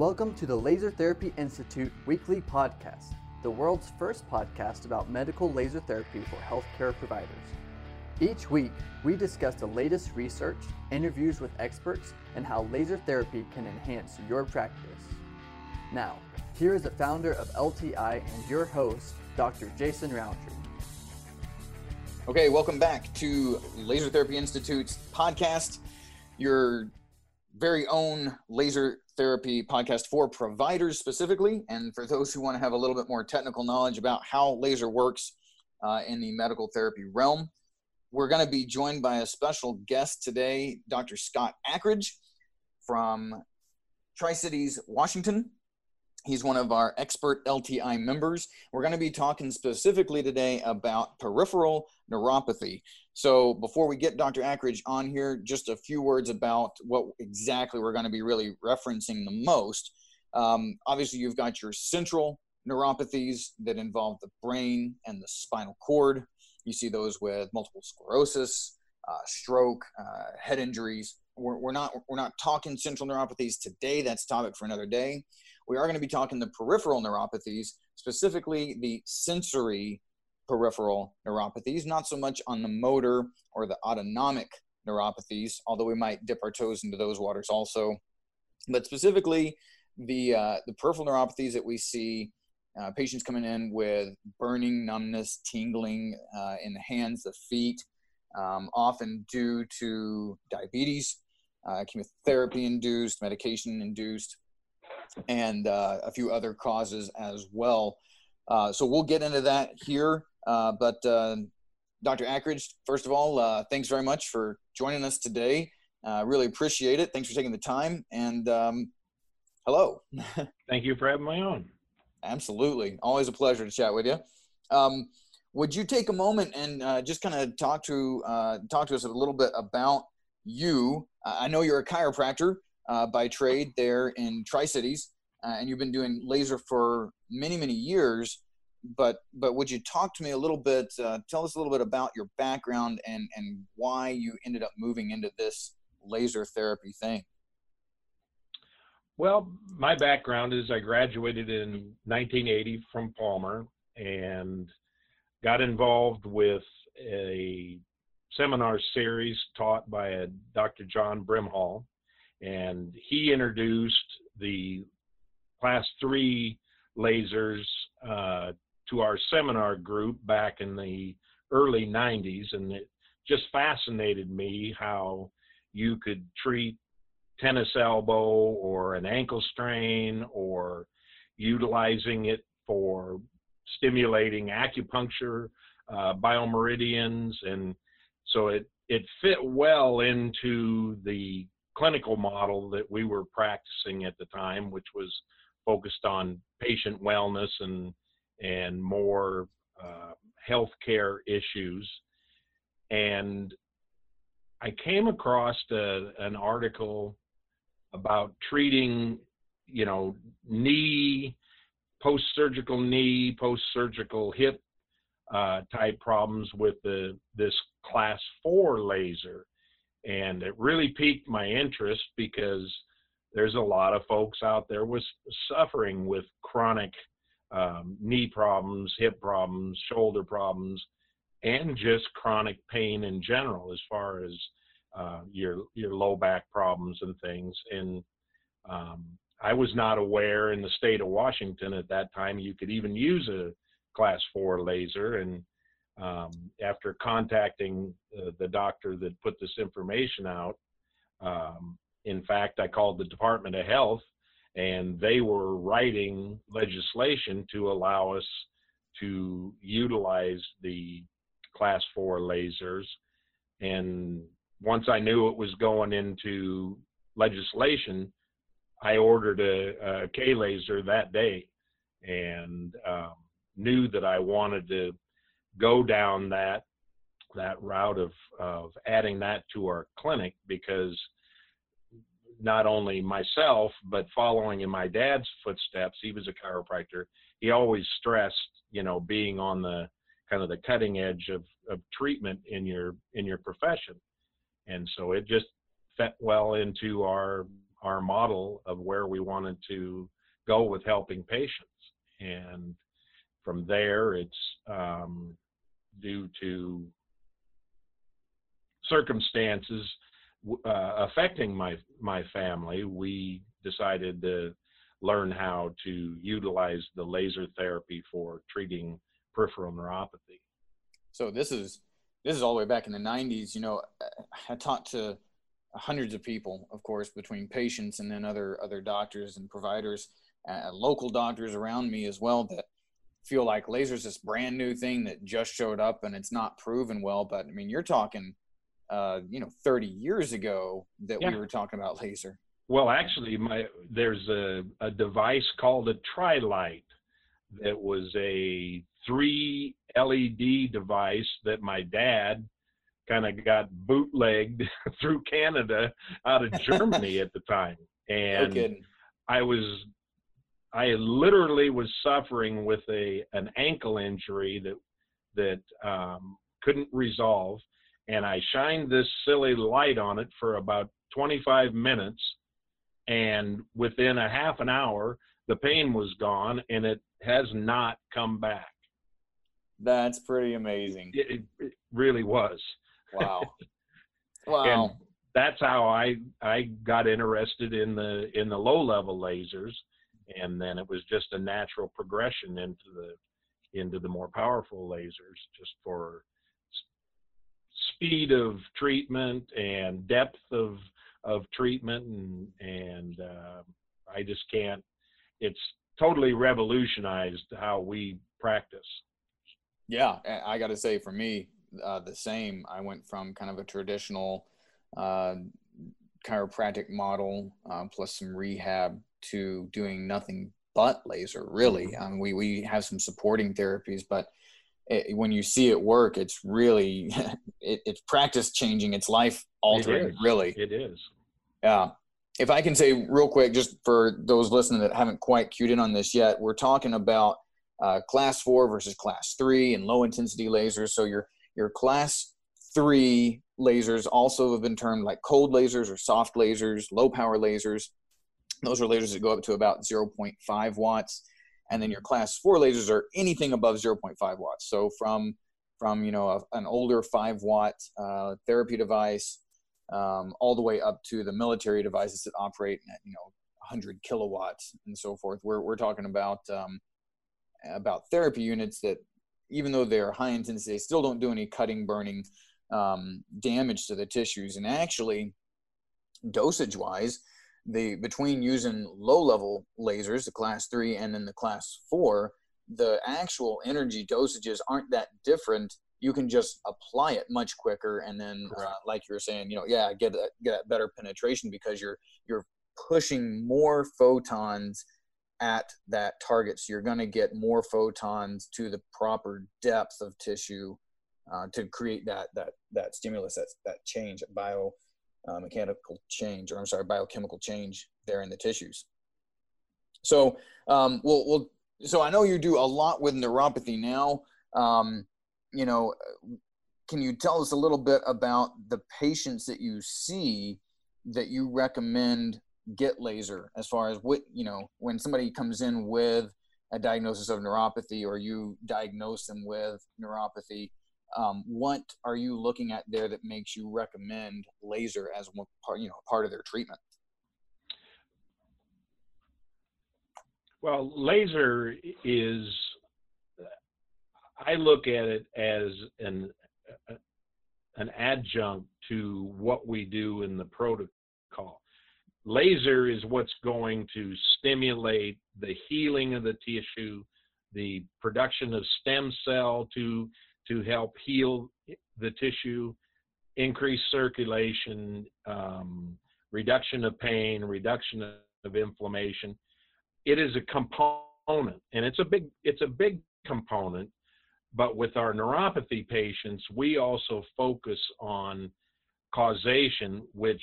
Welcome to the Laser Therapy Institute weekly podcast, the world's first podcast about medical laser therapy for healthcare providers. Each week, we discuss the latest research, interviews with experts, and how laser therapy can enhance your practice. Now, here is the founder of LTI and your host, Dr. Jason Roundtree. Okay, welcome back to Laser Therapy Institute's podcast, your very own laser therapy podcast for providers specifically, and for those who want to have a little bit more technical knowledge about how laser works uh, in the medical therapy realm. We're going to be joined by a special guest today, Dr. Scott Ackridge from Tri Cities, Washington. He's one of our expert LTI members. We're going to be talking specifically today about peripheral neuropathy. So, before we get Dr. Ackridge on here, just a few words about what exactly we're going to be really referencing the most. Um, obviously, you've got your central neuropathies that involve the brain and the spinal cord. You see those with multiple sclerosis, uh, stroke, uh, head injuries. We're, we're not we're not talking central neuropathies today. That's topic for another day we are going to be talking the peripheral neuropathies, specifically the sensory peripheral neuropathies, not so much on the motor or the autonomic neuropathies, although we might dip our toes into those waters also. But specifically, the, uh, the peripheral neuropathies that we see uh, patients coming in with burning, numbness, tingling uh, in the hands, the feet, um, often due to diabetes, uh, chemotherapy induced, medication induced, and uh, a few other causes as well. Uh, so we'll get into that here. Uh, but uh, Dr. Ackridge, first of all, uh, thanks very much for joining us today. Uh, really appreciate it. Thanks for taking the time. And um, hello. Thank you for having me on. Absolutely. Always a pleasure to chat with you. Um, would you take a moment and uh, just kind of talk to uh, talk to us a little bit about you? I know you're a chiropractor, uh, by trade there in Tri Cities, uh, and you've been doing laser for many many years. But but would you talk to me a little bit? Uh, tell us a little bit about your background and and why you ended up moving into this laser therapy thing. Well, my background is I graduated in 1980 from Palmer and got involved with a seminar series taught by a Dr. John Brimhall and he introduced the class three lasers uh, to our seminar group back in the early 90s and it just fascinated me how you could treat tennis elbow or an ankle strain or utilizing it for stimulating acupuncture uh, biomeridians and so it it fit well into the clinical model that we were practicing at the time, which was focused on patient wellness and and more uh, healthcare issues. And I came across a, an article about treating, you know, knee, post-surgical knee, post-surgical hip uh, type problems with the this class four laser and it really piqued my interest because there's a lot of folks out there with suffering with chronic um, knee problems, hip problems, shoulder problems, and just chronic pain in general, as far as uh, your your low back problems and things. And um, I was not aware in the state of Washington at that time you could even use a class four laser, and um, after contacting uh, the doctor that put this information out, um, in fact, I called the Department of Health and they were writing legislation to allow us to utilize the class four lasers. And once I knew it was going into legislation, I ordered a, a K laser that day and um, knew that I wanted to go down that that route of of adding that to our clinic because not only myself but following in my dad's footsteps he was a chiropractor he always stressed you know being on the kind of the cutting edge of, of treatment in your in your profession and so it just fit well into our our model of where we wanted to go with helping patients. And from there, it's um, due to circumstances uh, affecting my my family, we decided to learn how to utilize the laser therapy for treating peripheral neuropathy. So this is this is all the way back in the 90s. You know, I talked to hundreds of people, of course, between patients and then other other doctors and providers, uh, local doctors around me as well that feel like laser's this brand new thing that just showed up and it's not proven well. But I mean, you're talking uh, you know 30 years ago that yeah. we were talking about laser. Well actually my there's a, a device called a trilight that was a three led device that my dad kind of got bootlegged through canada out of germany at the time. And no i was i literally was suffering with a an ankle injury that that um, couldn't resolve and I shined this silly light on it for about 25 minutes. And within a half an hour, the pain was gone and it has not come back. That's pretty amazing. It, it really was. Wow. wow. And that's how I I got interested in the in the low level lasers and then it was just a natural progression into the into the more powerful lasers just for speed of treatment and depth of of treatment and and uh, I just can't. It's totally revolutionized how we practice. Yeah, I got to say, for me, uh, the same. I went from kind of a traditional uh, chiropractic model uh, plus some rehab to doing nothing but laser. Really, mm-hmm. um, we we have some supporting therapies, but it, when you see it work, it's really it, it's practice changing. It's life altering. It really, it is. Yeah. If I can say real quick, just for those listening that haven't quite cued in on this yet, we're talking about uh, class four versus class three and low intensity lasers. So your your class three lasers also have been termed like cold lasers or soft lasers, low power lasers. Those are lasers that go up to about 0.5 watts and then your class four lasers are anything above 0.5 watts. So from from you know a, an older five watt uh, therapy device um, all the way up to the military devices that operate at you know 100 kilowatts and so forth. We're we're talking about um, about therapy units that even though they're high intensity, they still don't do any cutting, burning um, damage to the tissues. And actually, dosage wise, the between using low level lasers, the class three and then the class four, the actual energy dosages aren't that different. You can just apply it much quicker, and then, uh, like you were saying, you know, yeah, get that get that better penetration because you're you're pushing more photons at that target. So you're going to get more photons to the proper depth of tissue uh, to create that that that stimulus, that that change, bio uh, mechanical change, or I'm sorry, biochemical change there in the tissues. So, um, we'll, we'll, so I know you do a lot with neuropathy now. Um, you know, can you tell us a little bit about the patients that you see that you recommend get laser as far as what, you know, when somebody comes in with a diagnosis of neuropathy or you diagnose them with neuropathy, um, what are you looking at there that makes you recommend laser as one part, you know, part of their treatment? Well, laser is, I look at it as an, an adjunct to what we do in the protocol. Laser is what's going to stimulate the healing of the tissue, the production of stem cell to to help heal the tissue, increase circulation, um, reduction of pain, reduction of inflammation. It is a component, and it's a big it's a big component. But with our neuropathy patients, we also focus on causation, which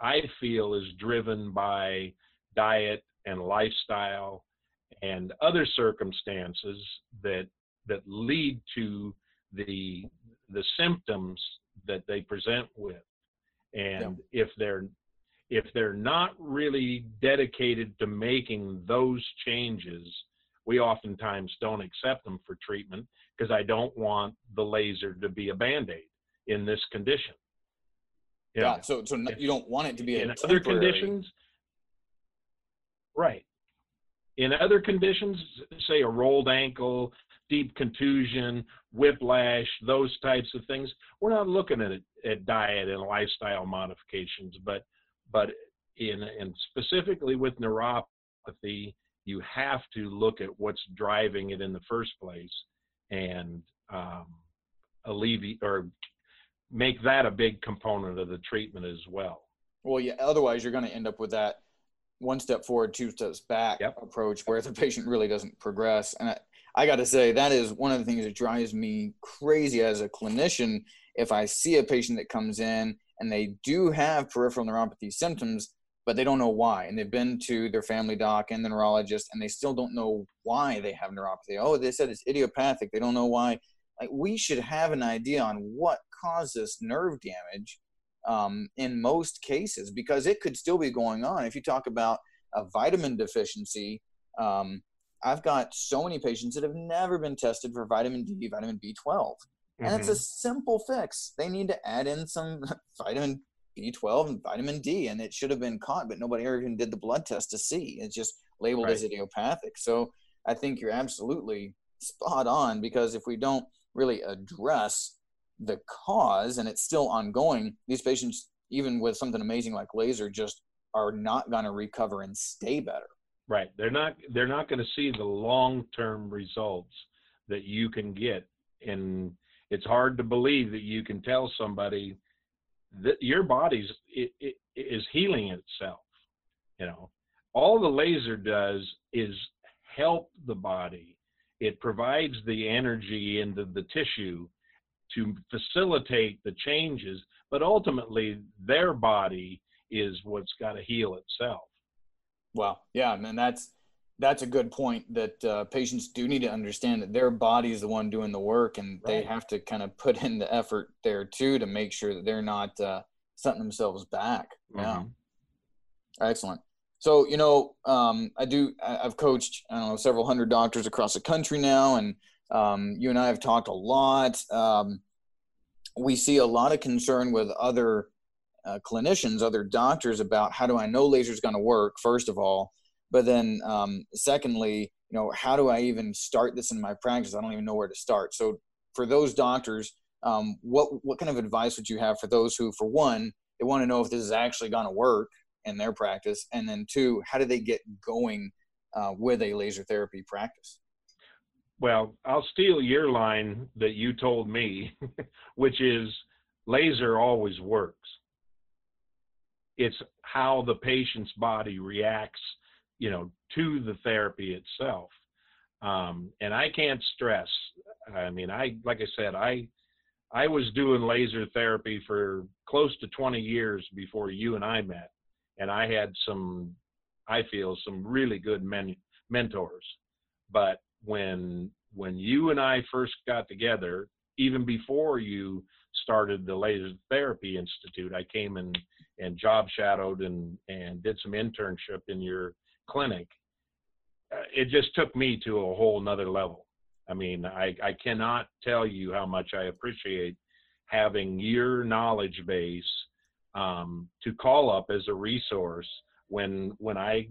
I feel is driven by diet and lifestyle and other circumstances that that lead to the the symptoms that they present with and yeah. if they're if they're not really dedicated to making those changes, we oftentimes don't accept them for treatment because I don't want the laser to be a band aid in this condition. You yeah. Know, so, so you don't want it to be in other conditions. Right. In other conditions, say a rolled ankle, deep contusion, whiplash, those types of things, we're not looking at at diet and lifestyle modifications, but but in and specifically with neuropathy, you have to look at what's driving it in the first place and um, alleviate or make that a big component of the treatment as well. Well, yeah. Otherwise, you're going to end up with that one step forward, two steps back yep. approach where the patient really doesn't progress. And I, I got to say, that is one of the things that drives me crazy as a clinician. If I see a patient that comes in and they do have peripheral neuropathy symptoms, but they don't know why. And they've been to their family doc and the neurologist, and they still don't know why they have neuropathy. Oh, they said it's idiopathic. They don't know why. Like we should have an idea on what causes nerve damage um, in most cases because it could still be going on. If you talk about a vitamin deficiency, um, I've got so many patients that have never been tested for vitamin D, vitamin B12. Mm-hmm. And it's a mm-hmm. simple fix. They need to add in some vitamin B12 and vitamin D, and it should have been caught, but nobody ever even did the blood test to see. It's just labeled right. as idiopathic. So I think you're absolutely spot on because if we don't really address the cause and it's still ongoing, these patients, even with something amazing like laser, just are not going to recover and stay better. Right. They're not. They're not going to see the long-term results that you can get, and it's hard to believe that you can tell somebody that your body's it, it is healing itself. You know, all the laser does is help the body. It provides the energy into the tissue to facilitate the changes, but ultimately their body is what's got to heal itself. Well, yeah, and that's that's a good point that uh, patients do need to understand that their body is the one doing the work and right. they have to kind of put in the effort there too to make sure that they're not uh, setting themselves back yeah mm-hmm. excellent so you know um, i do i've coached i don't know several hundred doctors across the country now and um, you and i have talked a lot um, we see a lot of concern with other uh, clinicians other doctors about how do i know laser is going to work first of all but then, um, secondly, you know, how do I even start this in my practice? I don't even know where to start. So, for those doctors, um, what what kind of advice would you have for those who, for one, they want to know if this is actually going to work in their practice, and then two, how do they get going uh, with a laser therapy practice? Well, I'll steal your line that you told me, which is laser always works. It's how the patient's body reacts you know, to the therapy itself. Um, and I can't stress. I mean, I like I said, I I was doing laser therapy for close to 20 years before you and I met, and I had some, I feel, some really good men, mentors. But when when you and I first got together, even before you started the Laser Therapy Institute, I came and and job shadowed and and did some internship in your clinic, uh, it just took me to a whole nother level. I mean, I, I cannot tell you how much I appreciate having your knowledge base um, to call up as a resource when when I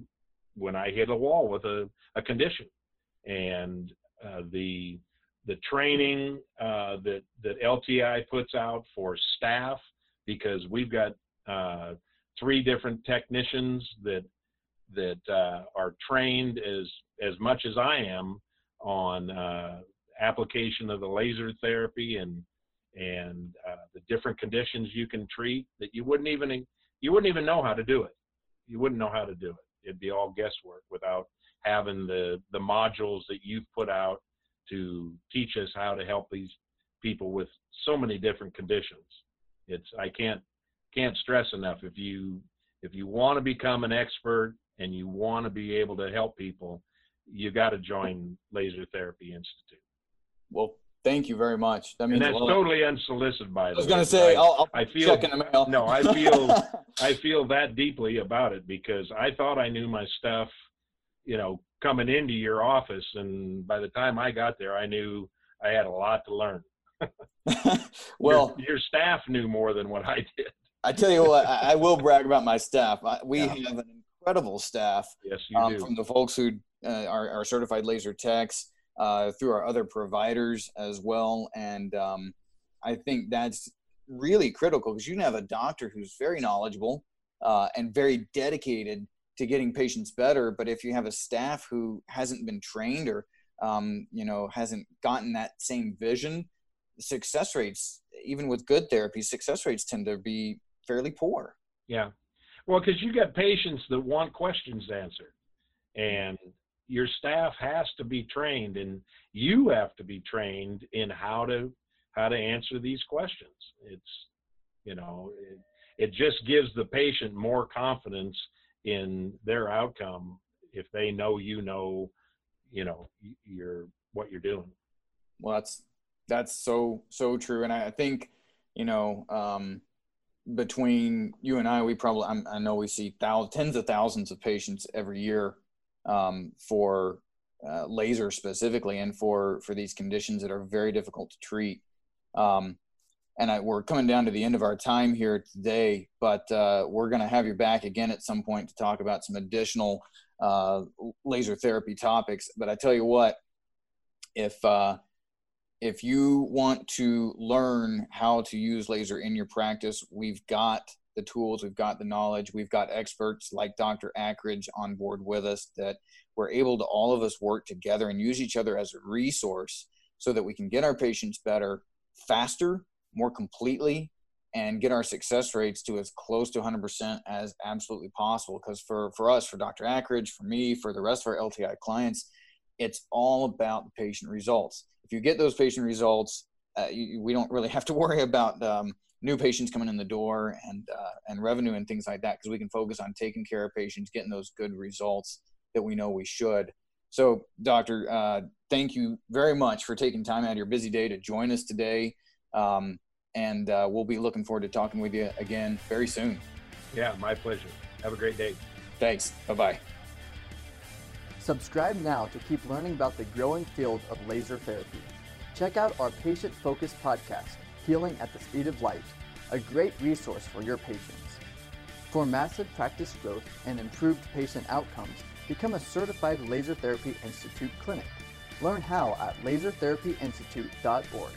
when I hit a wall with a, a condition, and uh, the the training uh, that that LTI puts out for staff because we've got uh, three different technicians that that uh, are trained as as much as I am on uh, application of the laser therapy and and uh, the different conditions you can treat that you wouldn't even you wouldn't even know how to do it. You wouldn't know how to do it. It'd be all guesswork without having the the modules that you've put out to teach us how to help these people with so many different conditions. It's I can't can't stress enough if you if you want to become an expert and you want to be able to help people, you got to join Laser Therapy Institute. Well, Thank you very much. That means and that's totally unsolicited by the way, I was going to say, I, will I'll I feel, check in the mail. No, I feel, I feel that deeply about it because I thought I knew my stuff, you know, coming into your office. And by the time I got there, I knew I had a lot to learn. well, your, your, staff knew more than what I did. I tell you what, I, I will brag about my staff. We yeah. have an incredible staff. Yes, you um, do. From the folks who uh, are, are certified laser techs uh, through our other providers as well. And um, I think that's really critical because you can have a doctor who's very knowledgeable uh, and very dedicated to getting patients better. But if you have a staff who hasn't been trained or um, you know hasn't gotten that same vision, success rates, even with good therapy, success rates tend to be fairly poor. Yeah, well, because you got patients that want questions answered, and your staff has to be trained and you have to be trained in how to how to answer these questions it's you know it, it just gives the patient more confidence in their outcome if they know you know you know you're what you're doing well that's that's so so true and i, think you know um between you and i we probably I'm, i know we see thousands tens of thousands of patients every year um, for uh, laser specifically and for for these conditions that are very difficult to treat. Um, and I, we're coming down to the end of our time here today, but uh, we're going to have you back again at some point to talk about some additional uh, laser therapy topics. But I tell you what, if uh, if you want to learn how to use laser in your practice, we've got the tools, we've got the knowledge, we've got experts like Dr. Ackridge on board with us that we're able to all of us work together and use each other as a resource so that we can get our patients better faster, more completely, and get our success rates to as close to 100% as absolutely possible. Because for, for us, for Dr. Ackridge, for me, for the rest of our LTI clients, it's all about the patient results. If you get those patient results, uh, you, we don't really have to worry about um, new patients coming in the door and uh, and revenue and things like that because we can focus on taking care of patients, getting those good results that we know we should. So, doctor, uh, thank you very much for taking time out of your busy day to join us today, um, and uh, we'll be looking forward to talking with you again very soon. Yeah, my pleasure. Have a great day. Thanks. Bye bye. Subscribe now to keep learning about the growing field of laser therapy. Check out our patient focused podcast Healing at the Speed of Light, a great resource for your patients. For massive practice growth and improved patient outcomes, become a certified Laser Therapy Institute clinic. Learn how at lasertherapyinstitute.org.